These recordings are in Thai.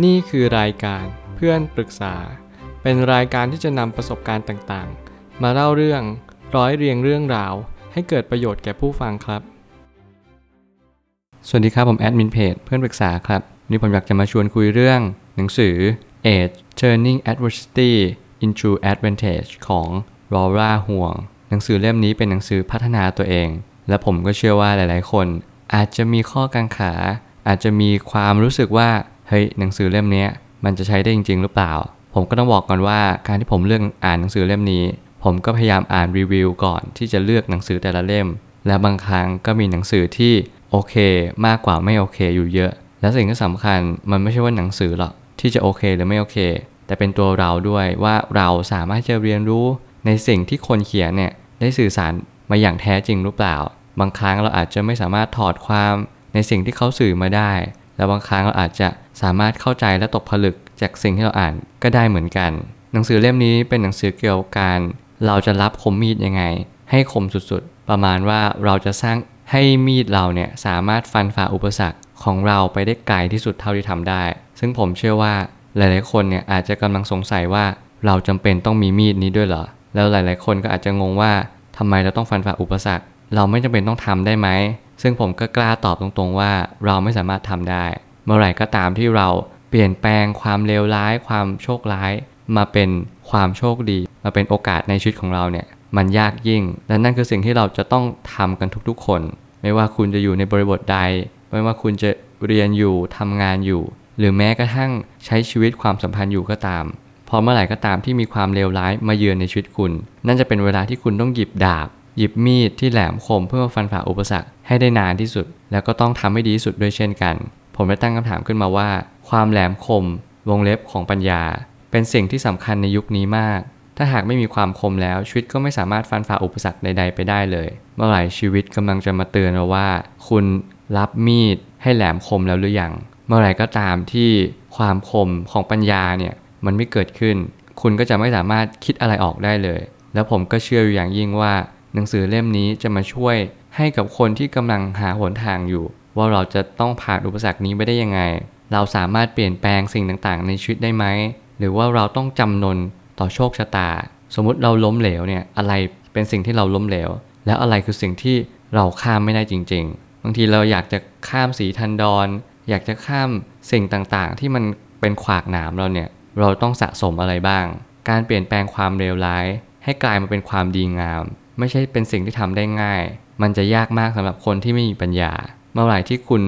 นี่คือรายการเพื่อนปรึกษา เป็นรายการที่จะนำประสบการณ์ต่างๆ มาเล่าเรื่องร้อยเรียงเรื่องราว ให้เกิดประโยชน์แก่ผู้ฟังครับ สวัสดีครับผมแอดมินเพจเพื่อนปรึกษาครับวันนี้ผมอยากจะมาชวนคุยเรื่อง หนังสือ Age Turning Adversity into Advantage ของ Laura Huang หนังสือเล่มนี้เป็นหนังสือพัฒนาตัวเอง และผมก็เชื่อว่าหลายๆ คน อาจจะมีข้อกังขา อาจจะมีความรู้สึกว่า เฮ้ยหนังสือเล่มนี้มันจะใช้ได้จริง ๆ หรือเปล่า ผมก็ต้องบอกก่อนว่าการที่ผมเลือกอ่านหนังสือเล่มนี้ ผมก็พยายามอ่านรีวิวก่อนที่จะเลือกหนังสือแต่ละเล่ม และบางครั้งก็มีหนังสือที่โอเค มากกว่าไม่โอเค อยู่เยอะ และสิ่งที่สำคัญมันไม่ใช่ว่าหนังสือหรอกที่จะโอเคหรือไม่โอเค แต่เป็นตัวเราด้วยว่าเราสามารถจะเรียนรู้ในสิ่งที่คนเขียนเนี่ยได้สื่อสารมาอย่างแท้จริงหรือเปล่า บางครั้งเราอาจจะไม่สามารถถอดความในสิ่งที่เขาสื่อมาได้ แล้วบางครั้งเราอาจจะสามารถเข้าใจและตกผลึกจากสิ่งที่เราอ่านก็ได้เหมือนกัน หนังสือเล่มนี้เป็นหนังสือเกี่ยวกับการ เราจะรับคมมีดยังไง ให้คมสุดๆ ประมาณว่าเราจะสร้างให้มีดเราเนี่ยสามารถฟันฝ่าอุปสรรคของเราไปได้ไกลที่สุดเท่าที่ทำได้ ซึ่งผมเชื่อว่าหลายๆคนเนี่ยอาจจะกำลังสงสัยว่าเราจำเป็นต้องมีมีดนี้ด้วยเหรอ แล้วหลายๆคนก็อาจจะงงว่าทำไมเราต้องฟันฝ่าอุปสรรค เราไม่จำเป็นต้องทำได้ไหม ซึ่งผมก็กล้าตอบตรงๆว่าเราไม่สามารถทำได้ เมื่อไหร่ก็ตามที่เราเปลี่ยนแปลงความเลวร้าย ความโชคร้าย มาเป็นความโชคดี มาเป็นโอกาสในชีวิตของเราเนี่ยมันยากยิ่ง และนั่นคือสิ่งที่เราจะต้องทำกันทุกๆคน ไม่ว่าคุณจะอยู่ในบริบทใด ไม่ว่าคุณจะเรียนอยู่ทำงานอยู่ หรือแม้กระทั่งใช้ชีวิตความสัมพันธ์อยู่ก็ตามพอเมื่อไหร่ก็ตามที่มีความเลวร้ายมาเยือนในชีวิตคุณ นั่นจะเป็นเวลาที่คุณต้องหยิบดาบ หยิบมีดที่แหลมคมเพื่อฟันฝ่าอุปสรรคให้ได้นานที่สุด แล้วก็ต้องทำให้ดีที่สุดด้วยเช่นกัน ผมได้ตั้งคำถามขึ้นมาว่า ความแหลมคม วงเล็บของปัญญา เป็นสิ่งที่สำคัญในยุคนี้มาก ถ้าหากไม่มีความคมแล้วชีวิตก็ไม่สามารถฟันฝ่าอุปสรรคใดๆไปได้เลย เมื่อไหร่ชีวิตกำลังจะมาเตือนเราว่า คุณรับมีดให้แหลมคมแล้วหรือยัง เมื่อไหร่ก็ตามที่ความคมของปัญญาเนี่ยมันไม่เกิดขึ้น คุณก็จะไม่สามารถคิดอะไรออกได้เลย แล้วผมก็เชื่ออยู่อย่างยิ่งว่า หนังสือเล่มนี้จะมาช่วยให้กับคนที่กำลังหาหนทางอยู่ ว่าเราจะต้องผ่านอุปสรรคนี้ไปได้ยังไง เราสามารถเปลี่ยนแปลงสิ่งต่างๆ ในชีวิตได้ไหม หรือว่าเราต้องจำนนต่อโชคชะตา สมมุติเราล้มเหลวเนี่ยอะไรเป็นสิ่งที่เราล้มเหลว แล้วอะไรคือสิ่งที่เราข้ามไม่ได้จริง ๆ บางทีเราอยากจะข้ามสีทันดอนอยากจะข้ามสิ่งต่างๆ ที่มันเป็นขวากหนามเราเนี่ยเราต้องสะสมอะไรบ้าง การเปลี่ยนแปลงความเลวร้าย ให้กลายมาเป็นความดีงาม ไม่ใช่เป็นสิ่งที่ทำได้ง่าย มันจะยากมากสำหรับคนที่ไม่มีปัญญา เมื่อไหร่ที่คุณ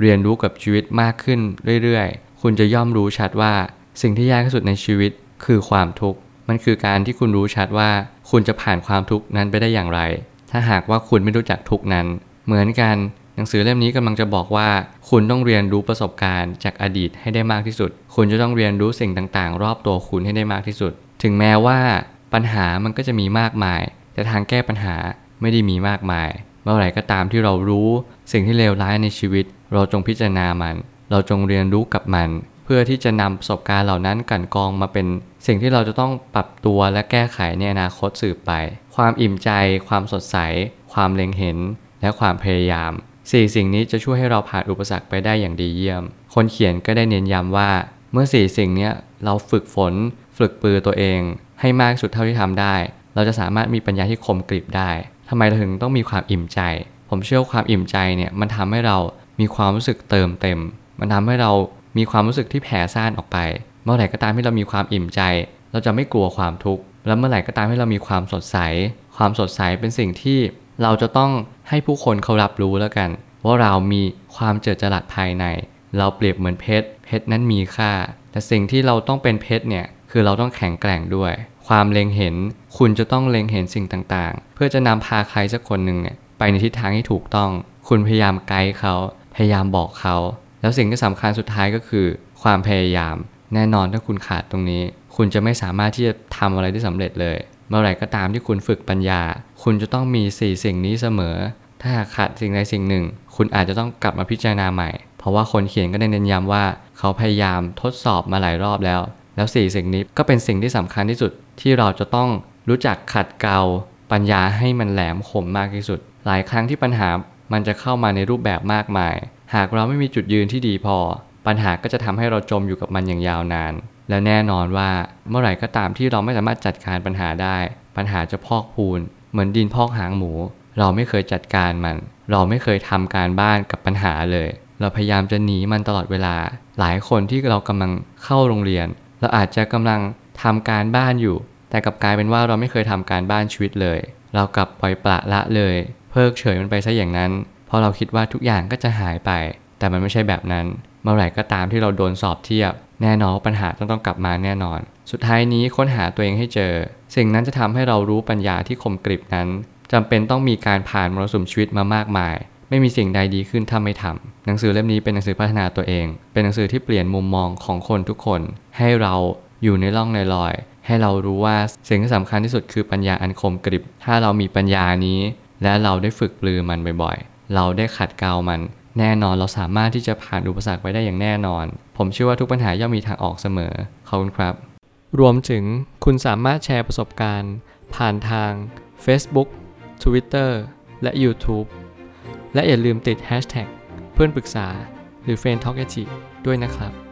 เรียนรู้กับชีวิตมากขึ้นเรื่อยๆ คุณจะย่อมรู้ชัดว่า สิ่งที่ยากที่สุดในชีวิตคือความทุกข์ มันคือการที่คุณรู้ชัดว่า คุณจะผ่านความทุกข์นั้นไปได้อย่างไร ถ้าหากว่าคุณไม่รู้จักทุกข์นั้น เหมือนกัน หนังสือเล่มนี้กำลังจะบอกว่า คุณต้องเรียนรู้ประสบการณ์จากอดีตให้ได้มากที่สุด คุณจะต้องเรียนรู้สิ่งต่างๆ รอบตัวคุณให้ได้มากที่สุด ถึงแม้ว่าปัญหามันก็จะมีมากมาย แต่ทางแก้ปัญหาไม่ได้มีมากมาย เมื่อไหร่ก็ตามที่เรารู้สิ่งที่เลวร้ายในชีวิต เราจงพิจารณามัน เราจงเรียนรู้กับมัน เพื่อที่จะนำประสบการณ์เหล่านั้นกลั่นกรองมาเป็น สิ่งที่เราจะต้องปรับตัวและแก้ไขในอนาคตสืบไป ความอิ่มใจ ความสดใส ความเล็งเห็น และความพยายามสี่สิ่งนี้จะช่วยให้เราผ่านอุปสรรคไปได้อย่างดีเยี่ยม คนเขียนก็ได้เน้นย้ำว่า เมื่อสี่สิ่งนี้เราฝึกฝน ฝึกปือตัวเอง ให้มากสุดเท่าที่ทำได้ เราจะสามารถมีปัญญาที่คมกริบได้ทำไมเราถึงต้องมีความอิ่มใจ ผมเชื่อความอิ่มใจเนี่ยมันทำให้เรามีความรู้สึกเติมเต็ม มันทำให้เรามีความรู้สึกที่แผ่ซ่านออกไป เมื่อไหร่ก็ตามที่เรามีความอิ่มใจ เราจะไม่กลัวความทุกข์แล้วเมื่อไหร่ก็ตามที่เรามีความสดใส ความสดใสเป็นสิ่งที่เราจะต้องให้ผู้คนเขารับรู้แล้วกัน ว่าเรามีความเจิดจรัสภายใน เราเปรียบเหมือนเพชร เพชรนั้นมีค่า แต่สิ่งที่เราต้องเป็นเพชรเนี่ยคือเราต้องแข็งแกร่งด้วย ความเล็งเห็น คุณจะต้องเล็งเห็นสิ่งต่างๆ เพื่อจะนำพาใครสักคนหนึ่งไปในทิศทางที่ถูกต้อง คุณพยายามไกด์เขา พยายามบอกเขา แล้วสิ่งที่สำคัญสุดท้ายก็คือ ความพยายาม แน่นอนถ้าคุณขาดตรงนี้ คุณจะไม่สามารถที่จะทำอะไรได้สำเร็จเลย เมื่อไหร่ก็ตามที่คุณฝึกปัญญา คุณจะต้องมีสี่สิ่งนี้เสมอ ถ้าขาดสิ่งใดสิ่งหนึ่ง คุณอาจจะต้องกลับมาพิจารณาใหม่ เพราะว่าคนเขียนก็ได้เน้นย้ำว่า เขาพยายามทดสอบมาหลายรอบแล้วแล้วสี่สิ่งนี้ก็เป็นสิ่งที่สำคัญที่สุด ที่เราจะต้องรู้จักขัดเกลาปัญญาให้มันแหลมคมมากที่สุด หลายครั้งที่ปัญหามันจะเข้ามาในรูปแบบมากมาย หากเราไม่มีจุดยืนที่ดีพอ ปัญหาก็จะทำให้เราจมอยู่กับมันอย่างยาวนาน และแน่นอนว่าเมื่อไหร่ก็ตามที่เราไม่สามารถจัดการปัญหาได้ ปัญหาจะพอกพูน เหมือนดินพอกหางหมู เราไม่เคยจัดการมัน เราไม่เคยทำการบ้านกับปัญหาเลย เราพยายามจะหนีมันตลอดเวลา หลายคนที่เรากำลังเข้าโรงเรียน เราอาจจะกำลัง ทำการบ้านอยู่ แต่กลับกลายเป็นว่าเราไม่เคยทำการบ้านชีวิตเลย เรากลับปล่อยปละละเลย เพิกเฉยมันไปซะอย่างนั้น เพราะเราคิดว่าทุกอย่างก็จะหายไป แต่มันไม่ใช่แบบนั้น เมื่อไหร่ก็ตามที่เราโดนสอบเทียบ แน่นอนว่าปัญหาต้องต้องกลับมาแน่นอน สุดท้ายนี้ค้นหาตัวเองให้เจอ สิ่งนั้นจะทำให้เรารู้ปัญญาที่คมกริบนั้นจำเป็นต้องมีการผ่านมรสุมชีวิตมามากมายไม่มีสิ่งใดดีขึ้นถ้าไม่ทำหนังสือเล่มนี้เป็นหนังสือพัฒนาตัวเอง เป็นหนังสือที่เปลี่ยนมุมมองของคนทุกคน ให้เรา อยู่ในร่องในรอยๆ ให้เรารู้ว่าสิ่งที่สำคัญที่สุดคือปัญญาอันคมกริบ ถ้าเรามีปัญญานี้ และเราได้ฝึกปลือมันบ่อยๆ เราได้ขัดเกลามัน แน่นอนเราสามารถที่จะผ่านอุปสรรคไปได้อย่างแน่นอน ผมเชื่อว่าทุกปัญหาย่อมมีทางออกเสมอ ขอบคุณครับ รวมถึงคุณสามารถแชร์ประสบการณ์ ผ่านทาง Facebook Twitter และ YouTube และอย่าลืมติด Hashtag เพื่อนปรึกษาหรือ f r ร e n d t a l k a ด้วยนะครับ